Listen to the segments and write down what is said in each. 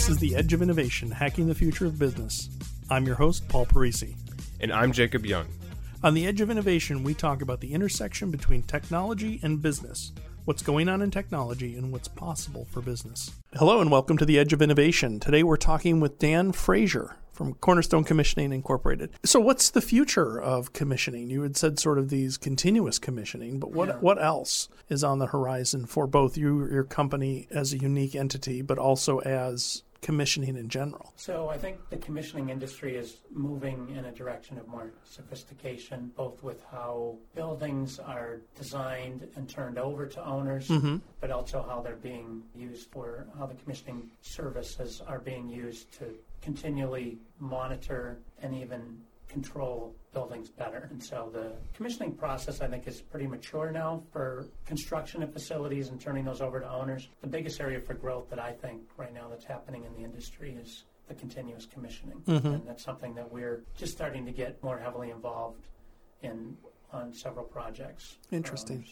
This is The Edge of Innovation Hacking the Future of Business. I'm your host, Paul Parisi. And I'm Jacob Young. On The Edge of Innovation, we talk about the intersection between technology and business, what's going on in technology, and what's possible for business. Hello, and welcome to The Edge of Innovation. Today we're talking with Dan Frasier from Cornerstone Commissioning Incorporated. So, what's the future of commissioning? You had said sort of these continuous commissioning, but what Yeah. what else is on the horizon for both you, your company as a unique entity, but also as commissioning in general? So I think the commissioning industry is moving in a direction of more sophistication, both with how buildings are designed and turned over to owners, Mm-hmm. but also how they're being used for how the commissioning services are being used to continually monitor and even control buildings better. And so the commissioning process, I think, is pretty mature now for construction of facilities and turning those over to owners. The biggest area for growth that I think right now that's happening in the industry is the continuous commissioning. Mm-hmm. And that's something that we're just starting to get more heavily involved in on several projects. Interesting.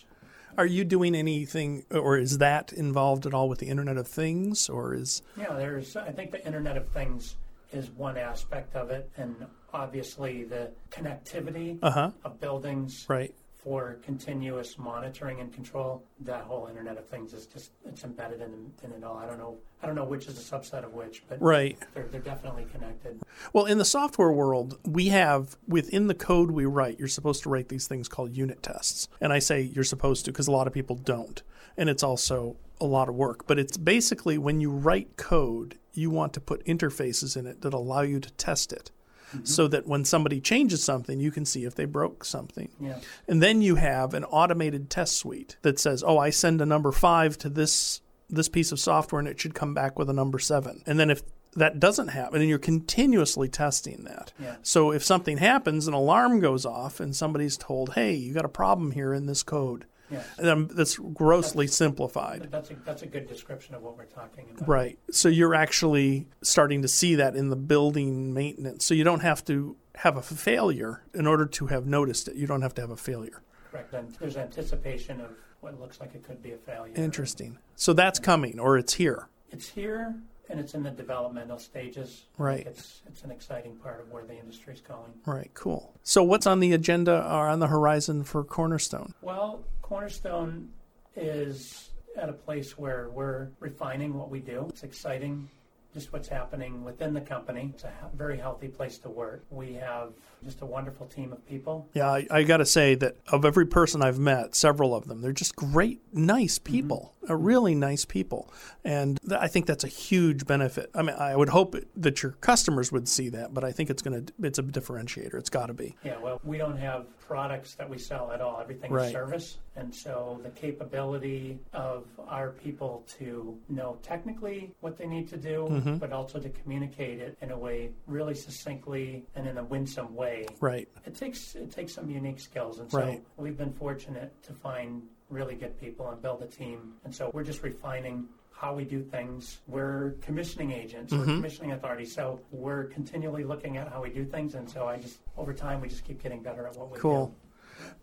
Are you doing anything, or is that involved at all with the Internet of Things, or is Yeah, there's. I think the Internet of Things is one aspect of it, and obviously the connectivity uh huh of buildings right? for continuous monitoring and control. That whole Internet of Things is just it's embedded in, in it all. I don't know. I don't know which is a subset of which, but Right. they're they're definitely connected. Well, in the software world, we have within the code we write, you're supposed to write these things called unit tests. And I say you're supposed to because a lot of people don't. And it's also a lot of work. But it's basically when you write code, you want to put interfaces in it that allow you to test it. Mm-hmm. So that when somebody changes something, you can see if they broke something. Yeah. And then you have an automated test suite that says, "Oh, I send a number 5 to this this piece of software and it should come back with a number 7." And then if that doesn't happen and you're continuously testing that. Yeah. So if something happens, an alarm goes off and somebody's told, "Hey, you got a problem here in this code." Yeah. And that's grossly simplified. That's a that's a good description of what we're talking about. Right. So you're actually starting to see that in the building maintenance. So you don't have to have a failure in order to have noticed it. You don't have to have a failure. Correct. And there's anticipation of what looks like it could be a failure. Interesting. So that's coming or it's here. It's here and it's in the developmental stages. Right. It's it's an exciting part of where the industry's going. Right, cool. So what's on the agenda or on the horizon for Cornerstone? Well, Cornerstone is at a place where we're refining what we do. It's exciting, just what's happening within the company. It's a very healthy place to work. We have just a wonderful team of people. Yeah, I, I got to say that of every person I've met, several of them, they're just great, nice people, uh, really nice people. And th- I think that's a huge benefit. I mean, I would hope that your customers would see that, but I think it's going to, it's a differentiator. It's got to be. Yeah, well, we don't have products that we sell at all. Everything Right. is service. And so the capability of our people to know technically what they need to do, Mm-hmm. but also to communicate it in a way really succinctly and in a winsome way. Right. It takes it takes some unique skills. And so Right. we've been fortunate to find really good people and build a team. And so we're just refining how we do things. We're commissioning agents, Mm-hmm. we're commissioning authorities. So we're continually looking at how we do things. And so I just, over time, we just keep getting better at what we Cool. do. Cool.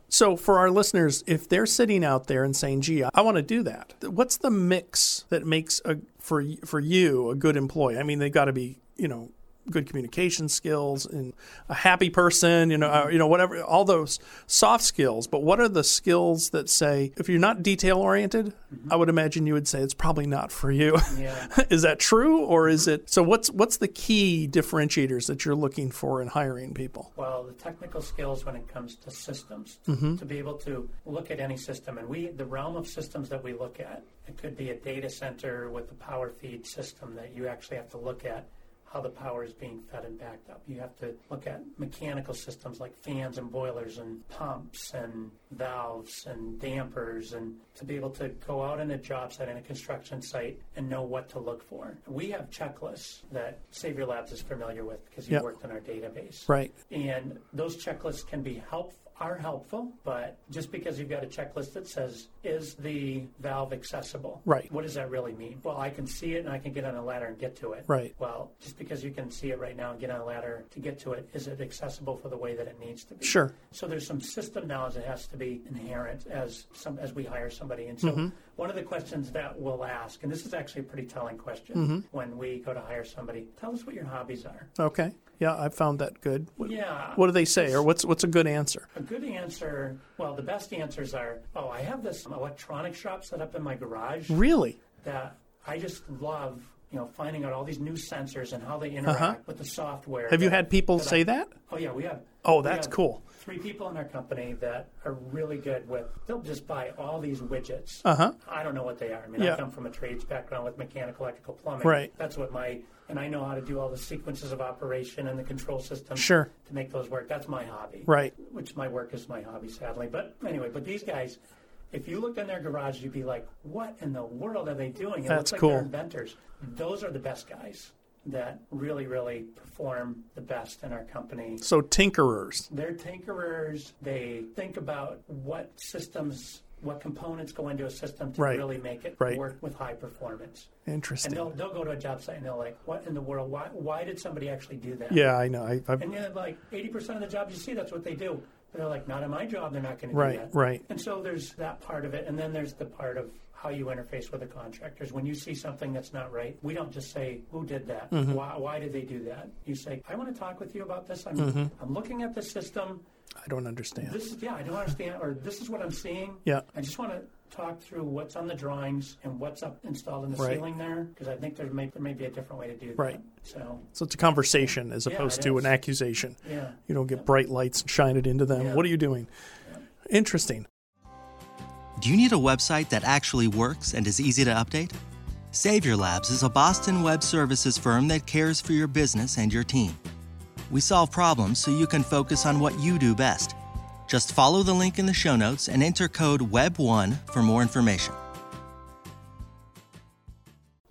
So, for our listeners, if they're sitting out there and saying, "Gee, I want to do that," what's the mix that makes a for for you a good employee? I mean, they've got to be, you know, good communication skills and a happy person, you know, uh, you know, whatever, all those soft skills. But what are the skills that say, if you're not detail oriented, I would imagine you would say it's probably not for you. Yeah. is that true, or is it? So, what's what's the key differentiators that you're looking for in hiring people? Well, the technical skills when it comes to systems, Mm-hmm. to be able to look at any system, and we, the realm of systems that we look at, it could be a data center with a power feed system that you actually have to look at how the power is being fed and backed up. You have to look at mechanical systems like fans and boilers and pumps and valves and dampers and to be able to go out in a job site in a construction site and know what to look for. We have checklists that Savior Labs is familiar with because you Yep. worked in our database. Right. And those checklists can be help, are helpful, but just because you've got a checklist that says, is the valve accessible? Right. What does that really mean? Well, I can see it and I can get on a ladder and get to it. Right. Well, just because you can see it right now and get on a ladder to get to it, is it accessible for the way that it needs to be? Sure. So there's some system knowledge that has to be inherent as some as we hire somebody. And so Mm-hmm. one of the questions that we'll ask, and this is actually a pretty telling question Mm-hmm. when we go to hire somebody, tell us what your hobbies are. Okay. Yeah, I found that good. What, Yeah. what do they say, or what's what's a good answer? A good answer, well, the best answers are, oh, I have this electronic shop set up in my garage Really? that I just love, you know, finding out all these new sensors and how they interact with the software. Uh-huh. Have you had people that I- say that? Oh yeah, we have. Oh, that's have cool. Three people in our company that are really good with. They'll just buy all these widgets. Uh huh. I don't know what they are. I mean, Yeah. I come from a trades background with mechanical, electrical, plumbing. Right. That's what my and I know how to do all the sequences of operation and the control system Sure. to make those work. That's my hobby. Right. Which my work is my hobby, sadly. But anyway, but these guys, if you looked in their garage, you'd be like, "What in the world are they doing?" It That's looks like cool. they're inventors. Those are the best guys that really, really perform the best in our company. So tinkerers. They're tinkerers. They think about what systems, what components go into a system to Right. really make it Right. work with high performance. Interesting. And they'll, they'll go to a job site and they're like, what in the world? Why, why did somebody actually do that? Yeah, I know. I, And then like 80% of the jobs you see, that's what they do. They're like, not in my job, they're not going to right. do that. Right. And so there's that part of it. And then there's the part of how you interface with the contractors. When you see something that's not right, we don't just say, who did that? Mm-hmm. Why, why did they do that? You say, I want to talk with you about this. I'm, Mm-hmm. I'm looking at the system. I don't understand. This is, yeah, I don't understand, or this is what I'm seeing. Yeah. I just want to talk through what's on the drawings and what's up installed in the Right. ceiling there, because I think there may, there may be a different way to do that. Right. So, So it's a conversation as opposed it to is. an accusation. yeah. You don't get bright lights and shine it into them. Yeah. What are you doing? Interesting. Do you need a website that actually works and is easy to update? Savior Labs is a Boston web services firm that cares for your business and your team. We solve problems so you can focus on what you do best. Just follow the link in the show notes and enter code WEB1 for more information.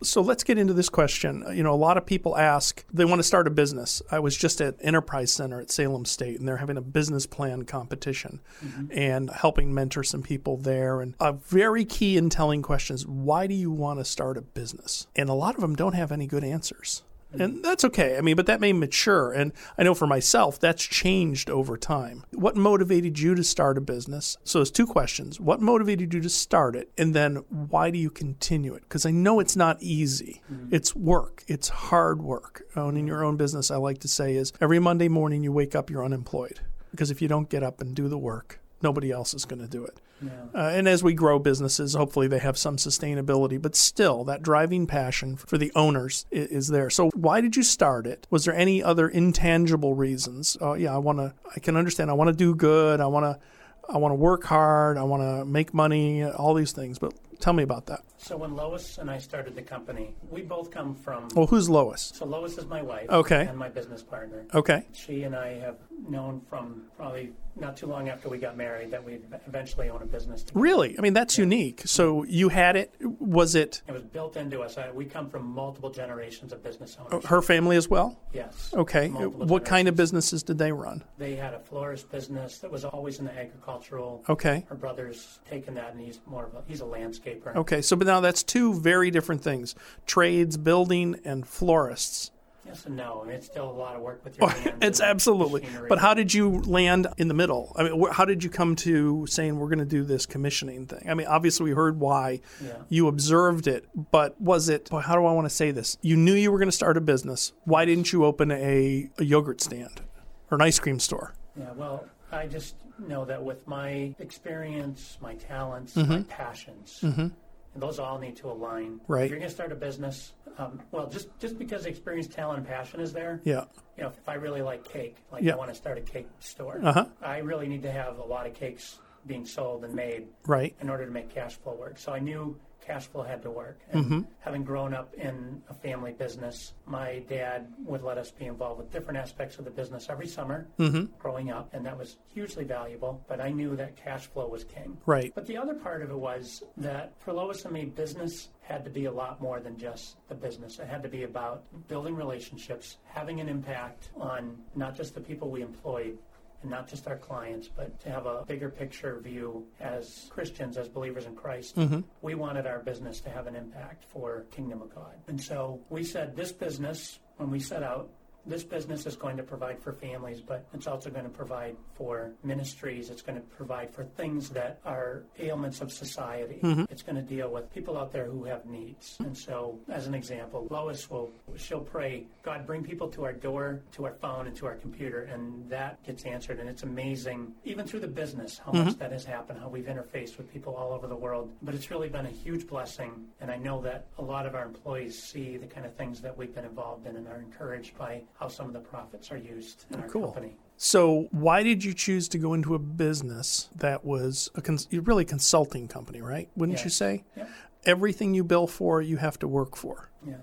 So let's get into this question. You know, a lot of people ask, they want to start a business. I was just at Enterprise Center at Salem State, and they're having a business plan competition mm-hmm. and helping mentor some people there. And a very key in telling questions why do you want to start a business? And a lot of them don't have any good answers. And that's okay. I mean, but that may mature. And I know for myself, that's changed over time. What motivated you to start a business? So there's two questions. What motivated you to start it? And then why do you continue it? Because I know it's not easy. Mm-hmm. It's work. It's hard work. Owning your own business, I like to say, is every Monday morning you wake up, you're unemployed. Because if you don't get up and do the work, nobody else is going to do it. Yeah. Uh, and as we grow businesses, hopefully they have some sustainability, but still that driving passion for the owners is, is there. So why did you start it? Was there any other intangible reasons? Oh yeah, I want to, I can understand. I want to do good. I want to, I want to work hard. I want to make money, all these things. But tell me about that. So when Lois and I started the company, we both come from. Well, who's Lois? So Lois is my wife. Okay. And my business partner. Okay. She and I have known from probably not too long after we got married that we'd eventually own a business. Together. Really? I mean, that's unique. So you had it. Was it It was built into us. I, we come from multiple generations of business owners. Oh, her family as well? yes. Okay. Multiple What kind of businesses did they run? They had a florist business that was always in the agricultural. Okay. Her brother's taken that, and he's more of a he's a landscaper. Okay, so but now that's two very different things: trades, building, and florists. Yes and no. I mean, it's still a lot of work with your hands. It's absolutely. machinery. But how did you land in the middle? I mean, how did you come to saying we're going to do this commissioning thing? I mean, obviously we heard why. Yeah. You observed it, but was it? boy, How do I want to say this? You knew you were going to start a business. Why didn't you open a, a yogurt stand or an ice cream store? Yeah, well, I just know that with my experience, my talents, Mm-hmm. my passions, and those all need to align. Right. If you're going to start a business, um, well, just just because experience, talent, and passion is there, Yeah. you know, if I really like cake, like Yeah. I want to start a cake store, Uh-huh. I really need to have a lot of cakes being sold and made Right. in order to make cash flow work. So I knew cash flow had to work. And Mm-hmm. having grown up in a family business, my dad would let us be involved with different aspects of the business every summer Mm-hmm. growing up, and that was hugely valuable. But I knew that cash flow was king. Right. But the other part of it was that for Lois and me, business had to be a lot more than just the business. It had to be about building relationships, having an impact on not just the people we employed and not just our clients, but to have a bigger picture view as Christians, as believers in Christ. Mm-hmm. We wanted our business to have an impact for Kingdom of God. And so we said this business, when we set out, this business is going to provide for families, but it's also going to provide for ministries. It's going to provide for things that are ailments of society. Mm-hmm. It's going to deal with people out there who have needs. And so, as an example, Lois will she'll pray, God, bring people to our door, to our phone, and to our computer, and that gets answered. And it's amazing, even through the business, how much mm-hmm. that has happened, how we've interfaced with people all over the world. But it's really been a huge blessing, and I know that a lot of our employees see the kind of things that we've been involved in and are encouraged by how some of the profits are used in our Cool. company. So, why did you choose to go into a business that was a cons- really consulting company, right? Wouldn't you say? Yep. Everything you bill for, you have to work for. Yes.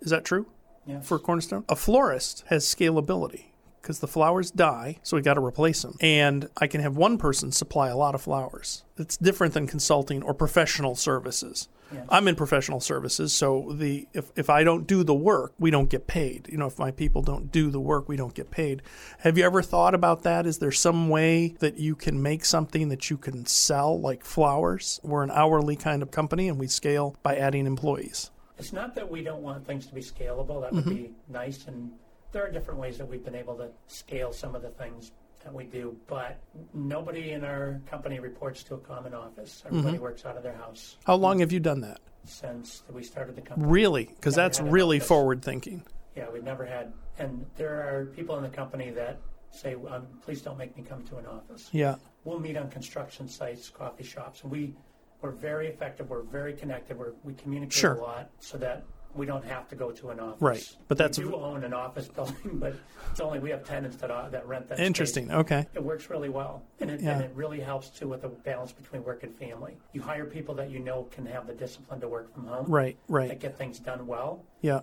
Is that true Yes. for Cornerstone? A florist has scalability because the flowers die, so we got to replace them. And I can have one person supply a lot of flowers. It's different than consulting or professional services. I'm in professional services, so the if, if I don't do the work, we don't get paid. You know, if my people don't do the work, we don't get paid. Have you ever thought about that? Is there some way that you can make something that you can sell, like flowers? We're an hourly kind of company, and we scale by adding employees. It's not that we don't want things to be scalable. That would mm-hmm. be nice, and there are different ways that we've been able to scale some of the things that we do. But nobody in our company reports to a common office. Everybody works out of their house How long have you done that? since we started the company. Really? Because that's really office. forward thinking. Yeah, we've never had, and there are people in the company that say, um, "Please don't make me come to an office." Yeah. We'll meet on construction sites, coffee shops, and we we're very effective. We're very connected. We're, we communicate Sure. a lot so that we don't have to go to an office. Right, but that's- we do own an office building, but it's only we have tenants that uh, that rent that. Interesting. Space. Okay. It works really well, and it, Yeah. and it really helps too with the balance between work and family. You hire people that you know can have the discipline to work from home, Right. Right. that get things done well, Yeah.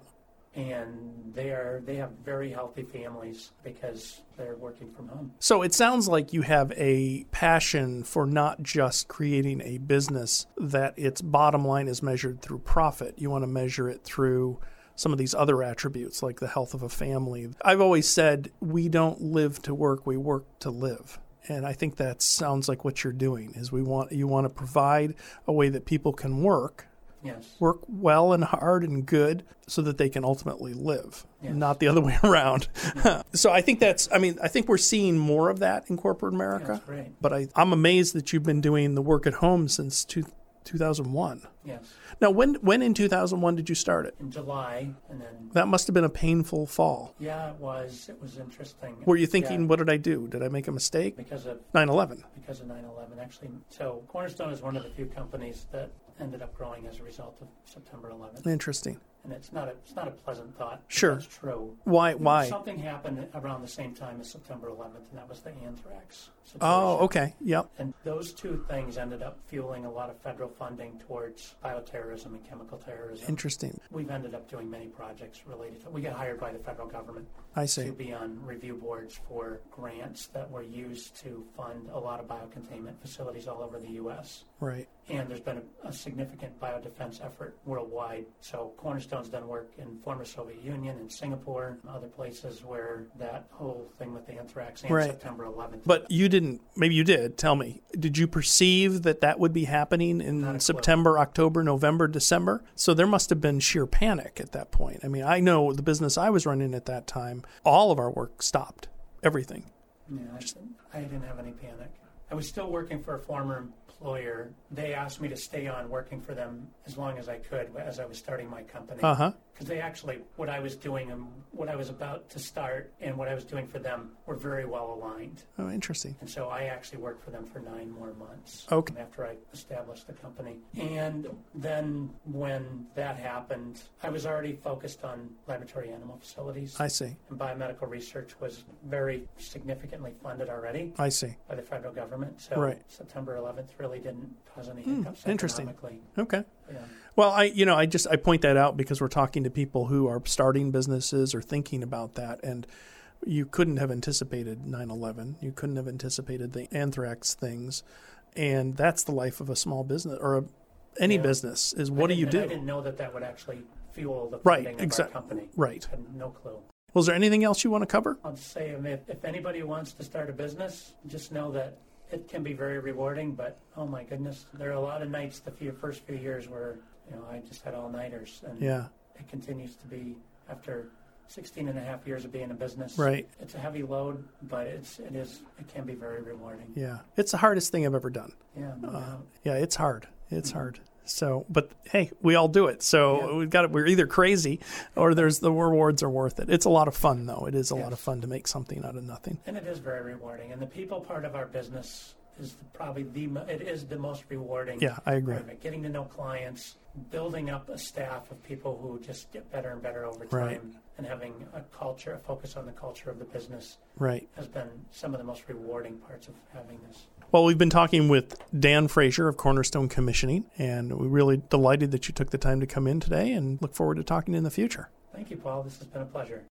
And they are they have very healthy families because they're working from home. So it sounds like you have a passion for not just creating a business that its bottom line is measured through profit. You want to measure it through some of these other attributes like the health of a family. I've always said we don't live to work, we work to live. And I think that sounds like what you're doing is we want you want to provide a way that people can work Yes. work well and hard and good so that they can ultimately live, Yes. not the other way around. so I think that's, I mean, I think we're seeing more of that in corporate America. That's great. But I, I'm amazed that you've been doing the work at home since two, 2001. Yes. Now, when when in 2001 did you start it? In July, and then That must have been a painful fall. yeah, it was it was interesting. Were you thinking, Yeah, what did I do? Did I make a mistake? because of 9 11. because of 9/11? Actually, so Cornerstone is one of the few companies that ended up growing as a result of September 11th, Interesting. and it's not a it's not a pleasant thought. Sure. that's true. Why? Why? Something happened around the same time as September 11th, and that was the anthrax situation. Oh, okay. Yep. And those two things ended up fueling a lot of federal funding towards bioterrorism and chemical terrorism. Interesting. We've ended up doing many projects related to We got hired by the federal government I see. to be on review boards for grants that were used to fund a lot of biocontainment facilities all over the U.S. Right. And there's been a, a significant biodefense effort worldwide. So Cornerstone's done work in former Soviet Union and Singapore, and other places where that whole thing with the anthrax and Right. September 11th. But you didn't, maybe you did. Tell me. Did you perceive that that would be happening in. September, October, November, December? So there must have been sheer panic at that point. I mean, I know the business I was running at that time, all of our work stopped, everything. Yeah, I I didn't have any panic. I was still working for a former employer. They asked me to stay on working for them as long as I could as I was starting my company. Uh huh. Because they actually, what I was doing and what I was about to start and what I was doing for them were very well aligned. Oh, interesting. And so I actually worked for them for nine more months Okay. after I established the company. And then when that happened, I was already focused on laboratory animal facilities. I see. and biomedical research was very significantly funded already I see. by the federal government. So Right. September 11th really didn't cause any hmm, hiccups interesting. Okay. Yeah. Well, I you know I just I point that out because we're talking to people who are starting businesses or thinking about that, and you couldn't have anticipated 9/11. You couldn't have anticipated the anthrax things, and that's the life of a small business or a, any Yeah. business. Is what do you didn't- I do? didn't know that that would actually fuel the Right, funding of our company. Right. I had no clue. Was there anything else you want to cover? I'll say if, if anybody wants to start a business, just know that it can be very rewarding, but oh my goodness, there are a lot of nights the few, first few years where, you know, I just had all nighters. And Yeah. it continues to be after 16 and a half years of being in business. Right. It's a heavy load, but it's, it is, it can be very rewarding. Yeah. It's the hardest thing I've ever done. Yeah. no uh, doubt. Yeah, it's hard. It's mm-hmm. hard. So, but hey, we all do it. So Yeah. we've got it. We're either crazy or there's the rewards are worth it. It's a lot of fun though. It is a lot of fun to make something out of nothing. And it is very rewarding. And the people part of our business is probably the, mo- it is the most rewarding. Yeah, I agree. part of it. Getting to know clients, building up a staff of people who just get better and better over time, Right. and having a culture, a focus on the culture of the business Right. has been some of the most rewarding parts of having this. Well, we've been talking with Dan Frasier of Cornerstone Commissioning, and we're really delighted that you took the time to come in today and look forward to talking in the future. Thank you, Paul. This has been a pleasure.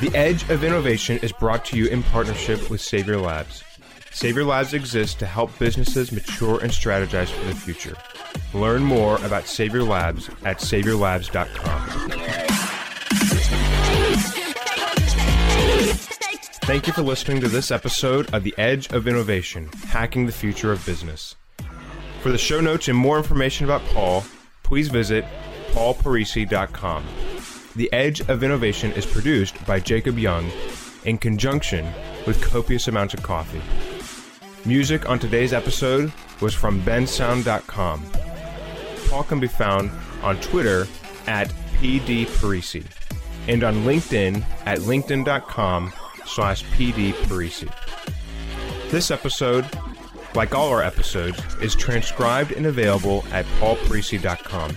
The Edge of Innovation is brought to you in partnership with Savior Labs. Savior Labs exists to help businesses mature and strategize for the future. Learn more about Savior Labs at saviorlabs.com. Thank you for listening to this episode of The Edge of Innovation Hacking the Future of Business. For the show notes and more information about Paul, please visit paulparisi.com. The Edge of Innovation is produced by Jacob Young in conjunction with copious amounts of coffee. Music on today's episode was from bensound.com. Paul can be found on Twitter at pdparisi and on LinkedIn at linkedin.com slash pdparisi. This episode, like all our episodes, is transcribed and available at paulparisi.com.